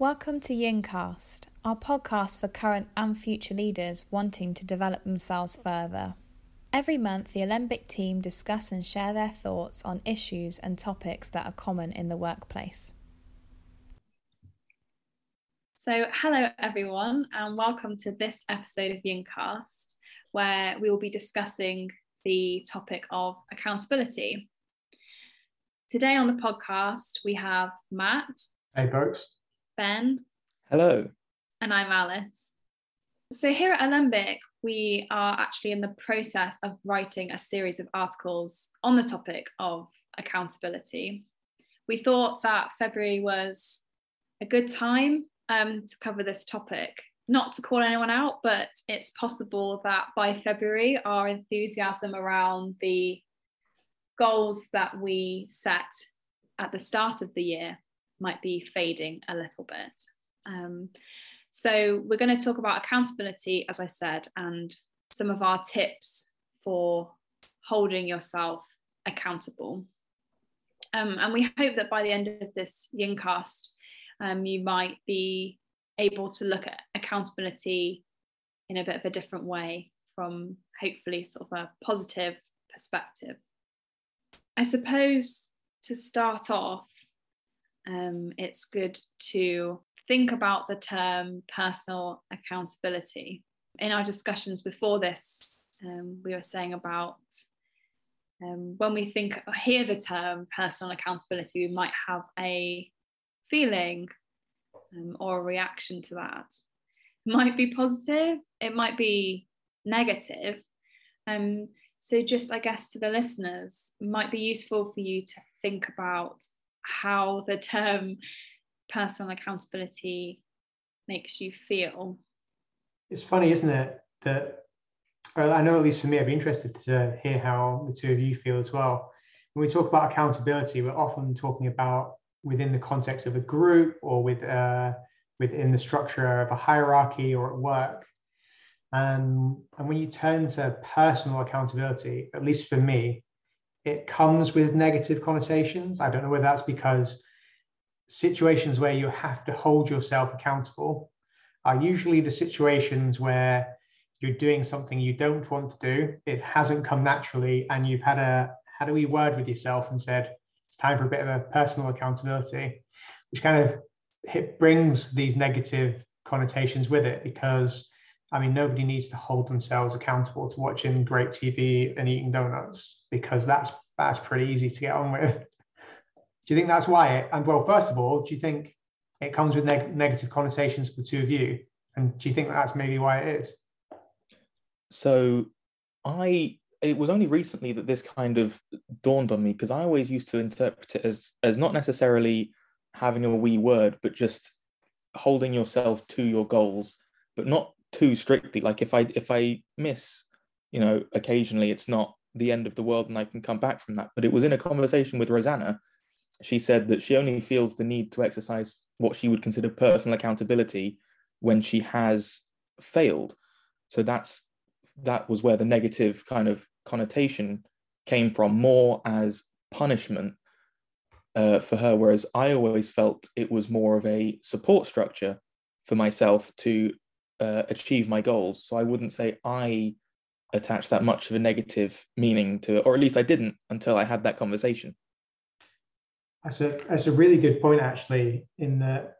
Welcome to Yincast, our podcast for current and future leaders wanting to develop themselves further. Every month, the Alembic team discuss and share their thoughts on issues and topics that are common in the workplace. So, hello everyone, and welcome to this episode of Yincast, where we will be discussing the topic of accountability. Today on the podcast, we have Matt. Hey, folks. Ben. Hello. And I'm Alice. So, here at Alembic, we are actually in the process of writing a series of articles on the topic of accountability. We thought that February was a good time um, to cover this topic. Not to call anyone out, but it's possible that by February, our enthusiasm around the goals that we set at the start of the year might be fading a little bit. Um, so, we're going to talk about accountability, as I said, and some of our tips for holding yourself accountable. Um, and we hope that by the end of this Yincast, um, you might be able to look at accountability in a bit of a different way from hopefully sort of a positive perspective. I suppose to start off, um, it's good to think about the term personal accountability. In our discussions before this, um, we were saying about um, when we think or hear the term personal accountability, we might have a feeling um, or a reaction to that. It might be positive, it might be negative. Um, so, just I guess to the listeners, might be useful for you to think about how the term personal accountability makes you feel. It's funny, isn't it? That I know, at least for me, I'd be interested to hear how the two of you feel as well. When we talk about accountability, we're often talking about within the context of a group or with uh, within the structure of a hierarchy or at work. Um, and when you turn to personal accountability, at least for me, it comes with negative connotations. I don't know whether that's because situations where you have to hold yourself accountable are usually the situations where you're doing something you don't want to do. It hasn't come naturally, and you've had a had a wee word with yourself and said it's time for a bit of a personal accountability, which kind of it brings these negative connotations with it because I mean, nobody needs to hold themselves accountable to watching great TV and eating donuts because that's that's pretty easy to get on with. Do you think that's why? It, and well, first of all, do you think it comes with neg- negative connotations for the two of you? And do you think that's maybe why it is? So, I it was only recently that this kind of dawned on me because I always used to interpret it as as not necessarily having a wee word, but just holding yourself to your goals, but not too strictly. Like if I if I miss, you know, occasionally it's not the end of the world and I can come back from that. But it was in a conversation with Rosanna. She said that she only feels the need to exercise what she would consider personal accountability when she has failed. So that's that was where the negative kind of connotation came from, more as punishment uh, for her. Whereas I always felt it was more of a support structure for myself to uh, achieve my goals. So I wouldn't say I attach that much of a negative meaning to it, or at least I didn't until I had that conversation. That's a that's a really good point actually. In that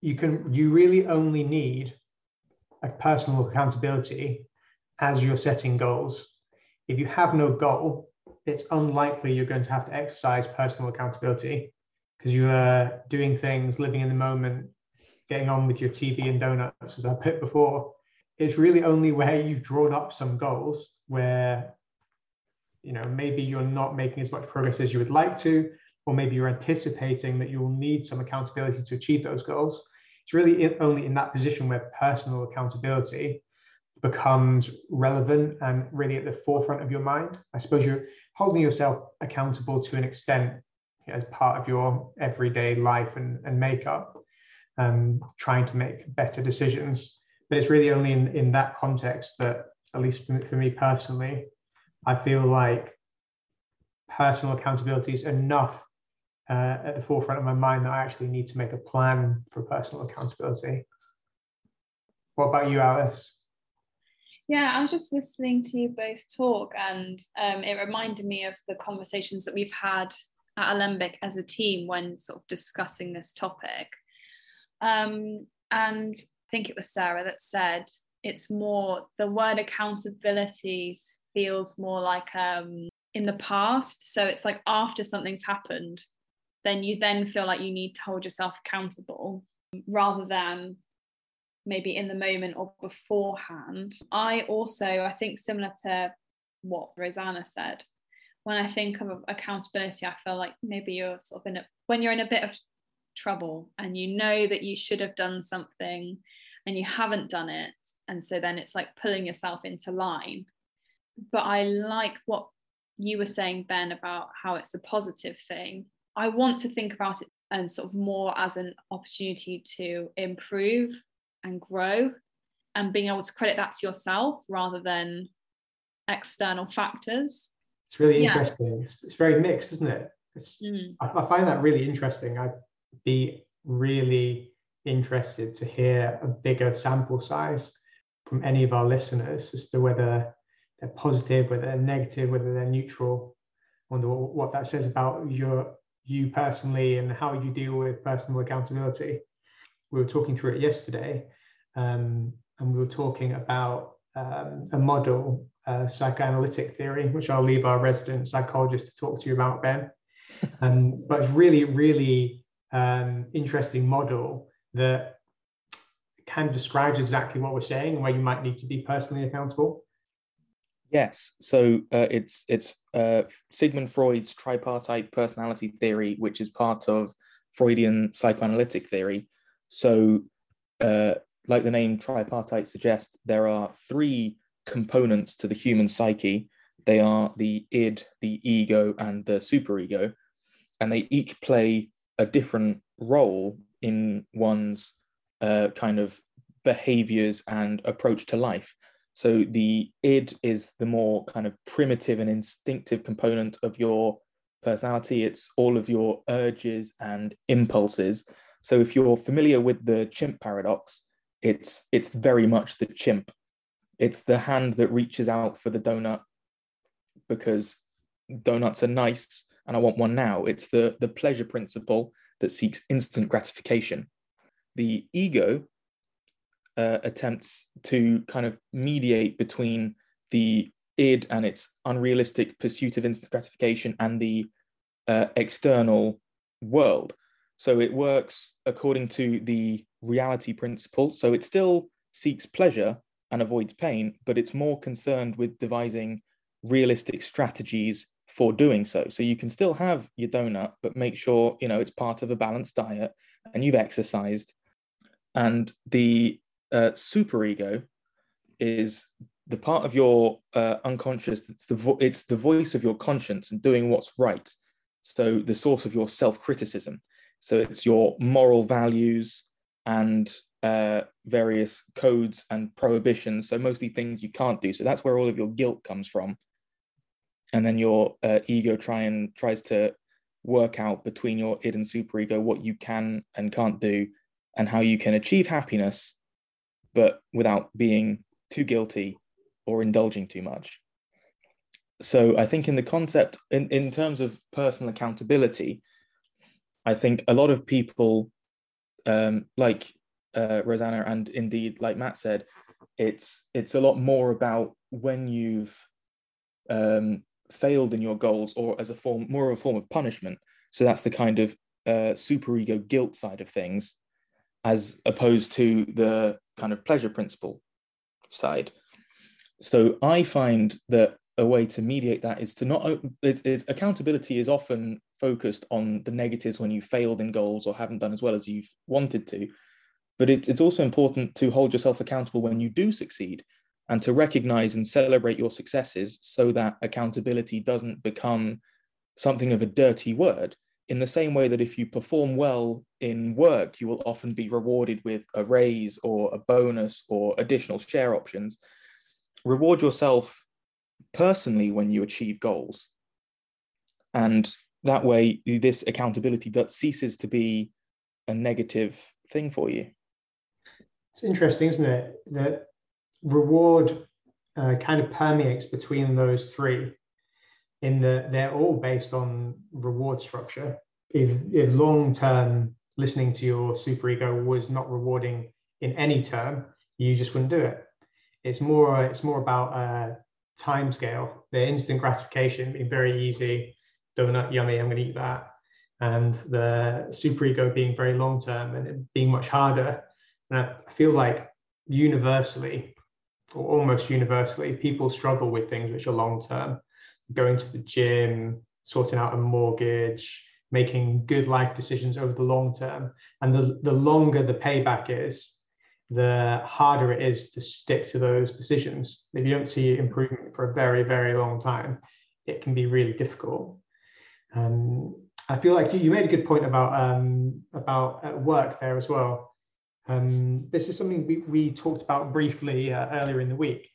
you can you really only need a personal accountability as you're setting goals. If you have no goal, it's unlikely you're going to have to exercise personal accountability because you are doing things, living in the moment, getting on with your TV and donuts, as I put before, it's really only where you've drawn up some goals where you know maybe you're not making as much progress as you would like to, or maybe you're anticipating that you'll need some accountability to achieve those goals. It's really only in that position where personal accountability becomes relevant and really at the forefront of your mind. I suppose you're holding yourself accountable to an extent as part of your everyday life and, and makeup um, trying to make better decisions. But it's really only in, in that context that, at least for, me personally, I feel like personal accountability is enough uh, at the forefront of my mind that I actually need to make a plan for personal accountability. What about you, Alice? Yeah, I was just listening to you both talk, and um, it reminded me of the conversations that we've had at Alembic as a team when sort of discussing this topic. Um, and I think it was Sarah that said it's more the word accountability feels more like um, in the past. So it's like after something's happened, then you then feel like you need to hold yourself accountable rather than maybe in the moment or beforehand. I also, I think, similar to what Rosanna said, when I think of accountability, I feel like maybe you're sort of in a, when you're in a bit of trouble and you know that you should have done something and you haven't done it. And so then it's like pulling yourself into line. But I like what you were saying, Ben, about how it's a positive thing. I want to think about it and sort of more as an opportunity to improve and grow and being able to credit that to yourself rather than external factors. It's really interesting. Yeah. It's, it's, very mixed, isn't it? Mm. I, I, find that really interesting. I'd be really interested to hear a bigger sample size from any of our listeners as to whether they're positive, whether they're negative, whether they're neutral. I wonder what, that says about your you personally and how you deal with personal accountability. We were talking through it yesterday, um, and we were talking about um, a model, uh, psychoanalytic theory, which I'll leave our resident psychologist to talk to you about, Ben. um, but it's really, really um, interesting model that kind of describes exactly what we're saying and where you might need to be personally accountable. Yes, so uh, it's it's uh, Sigmund Freud's tripartite personality theory, which is part of Freudian psychoanalytic theory. So, uh, like the name tripartite suggests, there are three components to the human psyche. They are the id, the ego, and the superego, and they each play a different role in one's uh, kind of behaviors and approach to life. So the id is the more kind of primitive and instinctive component of your personality. It's all of your urges and impulses. So if you're familiar with the chimp paradox, it's it's very much the chimp. It's the hand that reaches out for the donut because donuts are nice and I want one now. It's the the pleasure principle that seeks instant gratification. The ego uh, attempts to kind of mediate between the id and its unrealistic pursuit of instant gratification and the uh, external world. So it works according to the reality principle. So it still seeks pleasure and avoids pain, but it's more concerned with devising realistic strategies for doing so. So you can still have your donut, but make sure you know it's part of a balanced diet and you've exercised. And the uh, superego is the part of your uh, unconscious. It's the vo- it's the voice of your conscience and doing what's right. So the source of your self criticism. So it's your moral values and uh, various codes and prohibitions. So mostly things you can't do. So that's where all of your guilt comes from and then your uh, ego try and tries to work out between your id and superego what you can and can't do and how you can achieve happiness but without being too guilty or indulging too much. So i think in the concept in, in terms of personal accountability i think a lot of people um, like uh, rosanna and indeed like matt said it's it's a lot more about when you've um, failed in your goals or as a form more of a form of punishment. So that's the kind of uh, superego guilt side of things as opposed to the kind of pleasure principle side. So i find that a way to mediate that is to not it's, it's, accountability is often focused on the negatives when you failed in goals or haven't done as well as you've wanted to. But it's, it's also important to hold yourself accountable when you do succeed and to recognize and celebrate your successes so that accountability doesn't become something of a dirty word in the same way that if you perform well in work, you will often be rewarded with a raise or a bonus or additional share options. Reward yourself personally when you achieve goals. And that way this accountability that ceases to be a negative thing for you it's interesting isn't it that reward uh, kind of permeates between those three in that they're all based on reward structure if, if long term listening to your superego was not rewarding in any term you just wouldn't do it it's more it's more about uh, time scale the instant gratification being very easy donut, yummy, I'm going to eat that. And the super ego being very long term and being much harder. And I feel like universally, or almost universally, people struggle with things which are long term. Going to the gym, sorting out a mortgage, making good life decisions over the long term. And the, the longer the payback is, the harder it is to stick to those decisions. If you don't see improvement for a very, very long time, it can be really difficult. Um, I feel like you, you, made a good point about um, about work there as well. Um, this is something we, we talked about briefly uh, earlier in the week.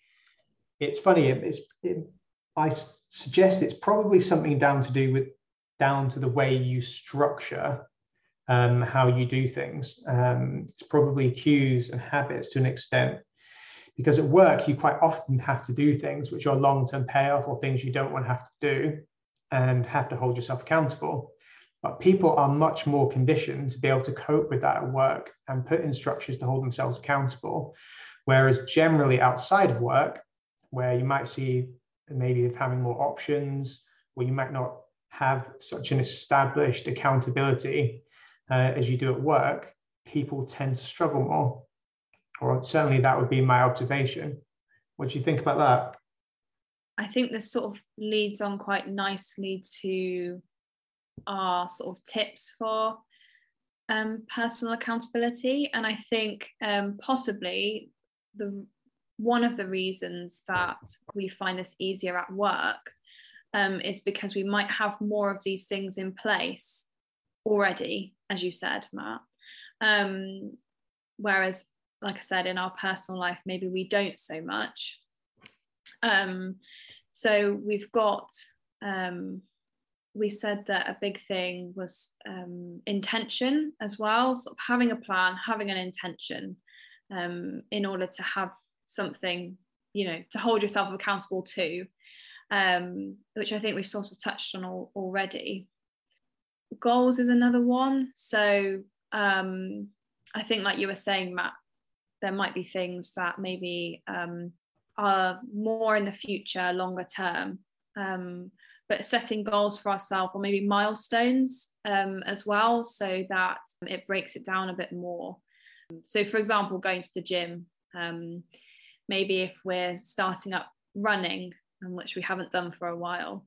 It's funny. It's it, I suggest it's probably something down to do with down to the way you structure um, how you do things. Um, it's probably cues and habits to an extent, because at work you quite often have to do things which are long-term payoff or things you don't want to have to do and have to hold yourself accountable. But people are much more conditioned to be able to cope with that at work and put in structures to hold themselves accountable. Whereas generally outside of work, where you might see maybe having more options, or you might not have such an established accountability uh, as you do at work, people tend to struggle more. Or certainly that would be my observation. What do you think about that? I think this sort of leads on quite nicely to our sort of tips for um, personal accountability. And I think um, possibly the one of the reasons that we find this easier at work um, is because we might have more of these things in place already, as you said, Matt. Um, whereas, like I said, in our personal life, maybe we don't so much. Um, so we've got, um, we said that a big thing was um, intention as well, sort of having a plan, having an intention um, in order to have something, you know, to hold yourself accountable to, um, which I think we've sort of touched on al- already. Goals is another one. So um, I think, like you were saying, Matt, there might be things that maybe um, are more in the future, longer term. Um, but setting goals for ourselves or maybe milestones um, as well, so that it breaks it down a bit more. So, for example, going to the gym, um, maybe if we're starting up running, which we haven't done for a while,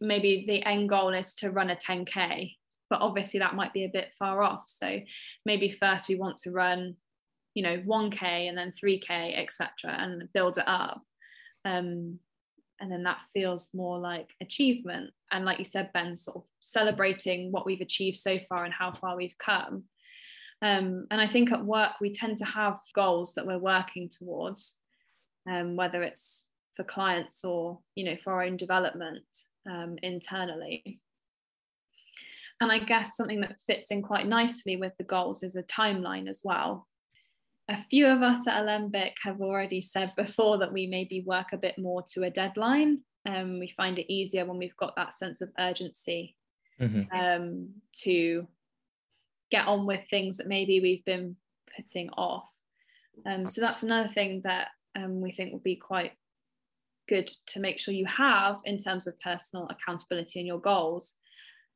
maybe the end goal is to run a 10k, but obviously that might be a bit far off. So, maybe first we want to run you know 1k and then 3k etc and build it up um, and then that feels more like achievement. And like you said ben sort of celebrating what we've achieved so far and how far we've come. Um, and i think at work we tend to have goals that we're working towards um, whether it's for clients or you know for our own development um, internally. And i guess something that fits in quite nicely with the goals is a timeline as well a few of us at Alembic have already said before that we maybe work a bit more to a deadline. Um, we find it easier when we've got that sense of urgency mm-hmm. um, to get on with things that maybe we've been putting off. Um, so that's another thing that um, we think will be quite good to make sure you have in terms of personal accountability and your goals,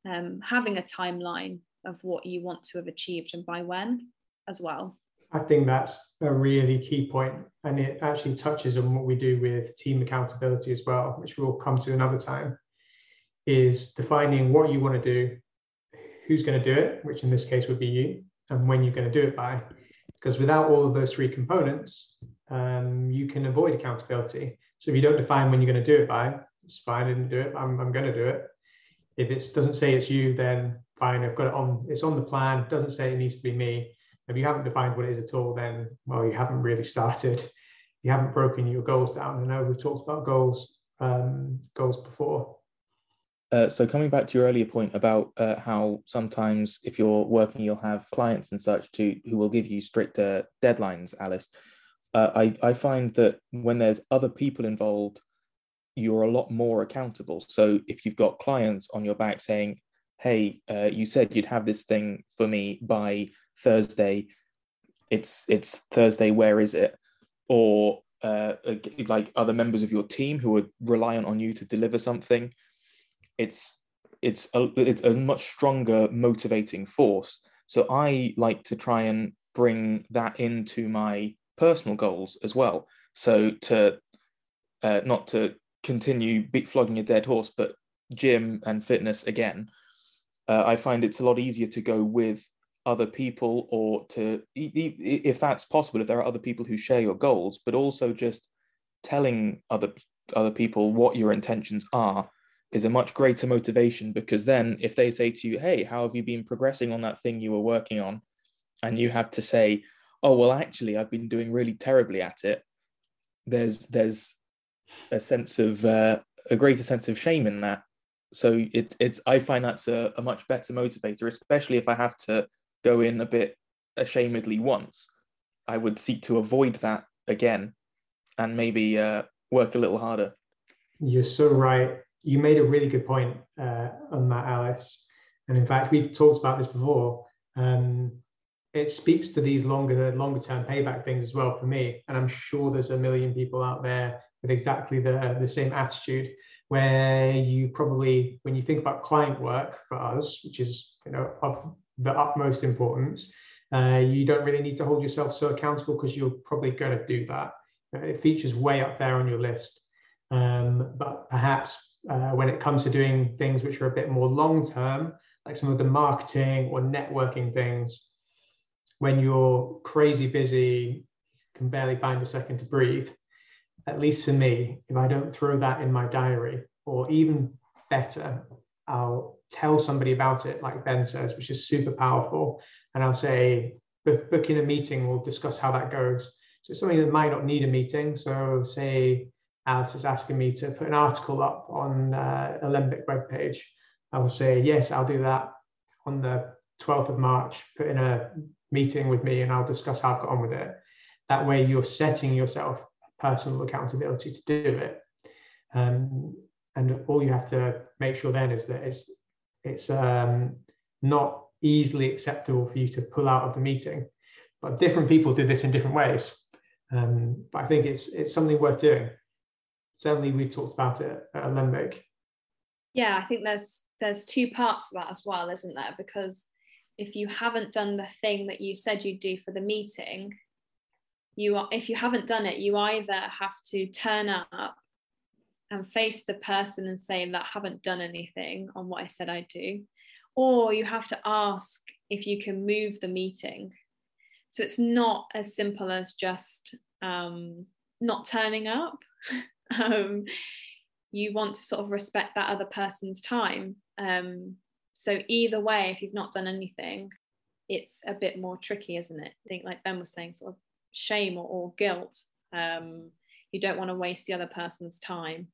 um, having a timeline of what you want to have achieved and by when as well. I think that's a really key point, and it actually touches on what we do with team accountability as well, which we'll come to another time. Is defining what you want to do, who's going to do it, which in this case would be you, and when you're going to do it by. Because without all of those three components, um, you can avoid accountability. So if you don't define when you're going to do it by, it's fine, I didn't do it, I'm, I'm going to do it. If it doesn't say it's you, then fine, I've got it on, it's on the plan, doesn't say it needs to be me if you haven't defined what it is at all, then well, you haven't really started. You haven't broken your goals down. I know we've talked about goals um, goals before. Uh, so coming back to your earlier point about uh, how sometimes if you're working, you'll have clients and such to who will give you stricter deadlines, Alice. Uh, I, I find that when there's other people involved, you're a lot more accountable. So if you've got clients on your back saying, hey, uh, you said you'd have this thing for me by Thursday, it's it's Thursday, where is it? Or uh, like other members of your team who are reliant on you to deliver something it's it's a, it's a much stronger motivating force. So I like to try and bring that into my personal goals as well. So to uh, not to continue beat flogging a dead horse, but gym and fitness again, uh, I find it's a lot easier to go with other people or to if that's possible if there are other people who share your goals but also just telling other other people what your intentions are is a much greater motivation because then if they say to you, hey, how have you been progressing on that thing you were working on? And you have to say, oh, well, actually, I've been doing really terribly at it. There's there's a sense of uh, a greater sense of shame in that. So it, it's I find that's a, a much better motivator, especially if I have to go in a bit ashamedly once. I would seek to avoid that again and maybe uh, work a little harder. You're so right you made a really good point uh, on that, Alice. And in fact, we've talked about this before. Um, it speaks to these longer, longer term payback things as well for me. And I'm sure there's a million people out there with exactly the, the same attitude where you probably, when you think about client work for us, which is you know the utmost importance, uh, you don't really need to hold yourself so accountable because you're probably going to do that. It features way up there on your list. Um, but perhaps uh, when it comes to doing things which are a bit more long term, like some of the marketing or networking things, when you're crazy busy, can barely find a second to breathe. At least for me, if I don't throw that in my diary, or even better, I'll tell somebody about it, like Ben says, which is super powerful. And I'll say, book in a meeting, we'll discuss how that goes. So it's something that might not need a meeting. So, say Alice is asking me to put an article up on uh, Alembic webpage, I will say, yes, I'll do that on the 12th of March, put in a meeting with me and I'll discuss how I've got on with it. That way you're setting yourself personal accountability to do it. Um, and all you have to make sure then is that it's it's um, not easily acceptable for you to pull out of the meeting. But different people do this in different ways. Um, but I think it's it's something worth doing certainly we've talked about it at Alembic. Yeah, I think there's there's two parts to that as well, isn't there? Because if you haven't done the thing that you said you'd do for the meeting, you are if you haven't done it, you either have to turn up and face the person and say that I haven't done anything on what I said I'd do, or you have to ask if you can move the meeting. So it's not as simple as just um, not turning up. um, you want to sort of respect that other person's time. Um, so either way, if you've not done anything, it's a bit more tricky, isn't it? I think, like Ben was saying, sort of shame or, or guilt. Um, you don't want to waste the other person's time.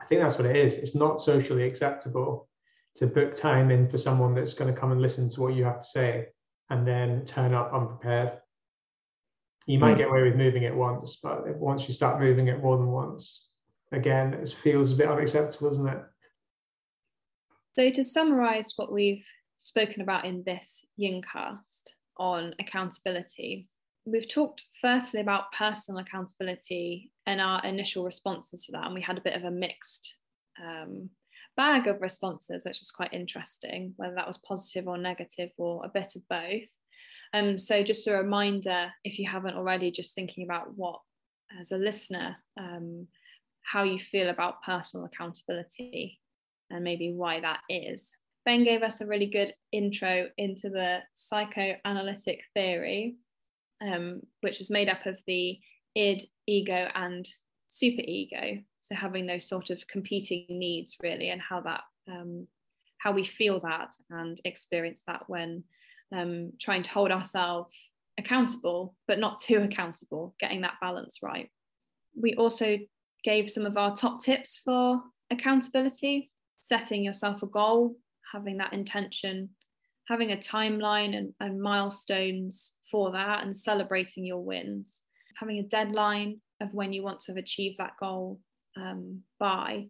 I think that's what it is. It's not socially acceptable to book time in for someone that's going to come and listen to what you have to say and then turn up unprepared. You might mm. get away with moving it once, but once you start moving it more than once, again, it feels a bit unacceptable, doesn't it? So, to summarize what we've spoken about in this Yincast on accountability, we've talked firstly about personal accountability and our initial responses to that, and we had a bit of a mixed um, bag of responses, which was quite interesting, whether that was positive or negative or a bit of both. Um, so, just a reminder if you haven't already, just thinking about what, as a listener, um, how you feel about personal accountability and maybe why that is. Ben gave us a really good intro into the psychoanalytic theory, um, which is made up of the id, ego, and superego. So having those sort of competing needs, really, and how that um, how we feel that and experience that when um, trying to hold ourselves accountable, but not too accountable, getting that balance right. We also gave some of our top tips for accountability. setting yourself a goal, having that intention, having a timeline and, and milestones for that, and celebrating your wins, having a deadline of when you want to have achieved that goal um, by.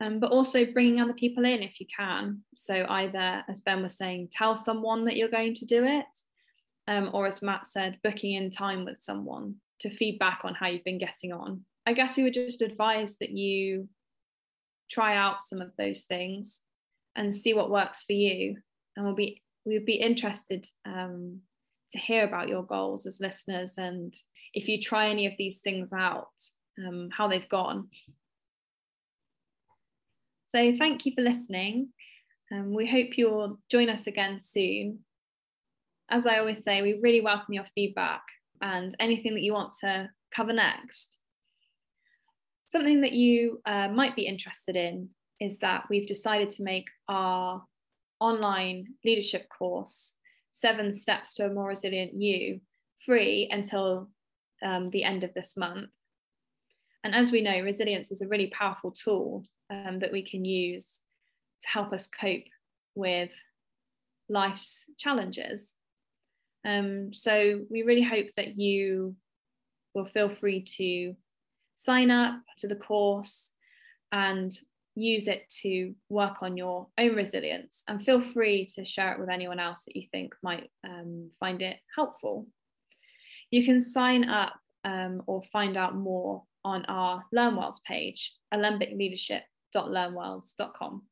Um, but also bringing other people in if you can. So, either, as Ben was saying, tell someone that you're going to do it, um, or as Matt said, booking in time with someone to feedback on how you've been getting on. I guess we would just advise that you try out some of those things and see what works for you. And we'll be we would be interested um, to hear about your goals as listeners and if you try any of these things out, um, how they've gone. So thank you for listening. Um, we hope you'll join us again soon. As I always say, we really welcome your feedback and anything that you want to cover next. Something that you uh, might be interested in is that we've decided to make our online leadership course, Seven Steps to a More Resilient You, free until um, the end of this month. And as we know, resilience is a really powerful tool um, that we can use to help us cope with life's challenges. Um, so we really hope that you will feel free to sign up to the course and use it to work on your own resilience and feel free to share it with anyone else that you think might um, find it helpful. You can sign up um, or find out more on our LearnWorlds page, alembicleadership.learnworlds.com.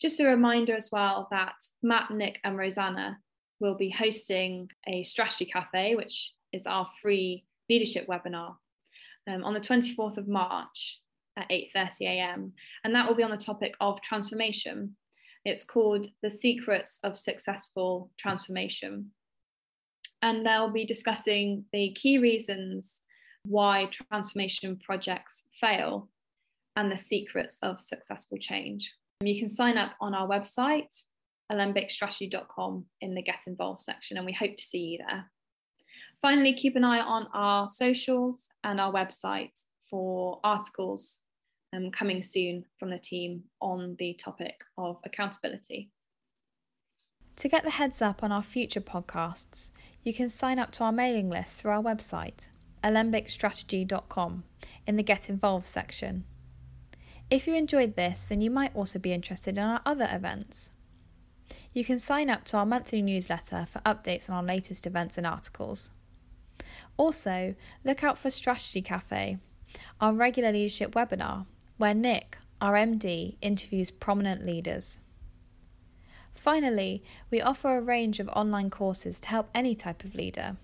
Just a reminder as well that Matt, Nick, and Rosanna will be hosting a strategy cafe, which is our free leadership webinar um, on the 24th of March at 8:30 a.m. and that will be on the topic of transformation. It's called The Secrets of Successful Transformation. And they'll be discussing the key reasons why transformation projects fail and the secrets of successful change. You can sign up on our website, alembicstrategy.com, in the Get Involved section, and we hope to see you there. Finally, keep an eye on our socials and our website for articles um, coming soon from the team on the topic of accountability. To get the heads up on our future podcasts, you can sign up to our mailing list through our website, alembicstrategy.com, in the Get Involved section. If you enjoyed this, then you might also be interested in our other events. You can sign up to our monthly newsletter for updates on our latest events and articles. Also, look out for Strategy Cafe, our regular leadership webinar, where Nick, our MD, interviews prominent leaders. Finally, we offer a range of online courses to help any type of leader.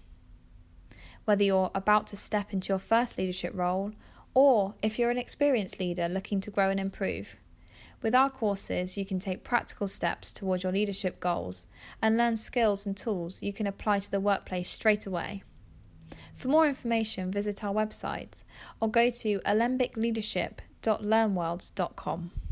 Whether you're about to step into your first leadership role, or if you're an experienced leader looking to grow and improve. With our courses, you can take practical steps towards your leadership goals and learn skills and tools you can apply to the workplace straight away. For more information, visit our website or go to alembicleadership.learnworlds.com.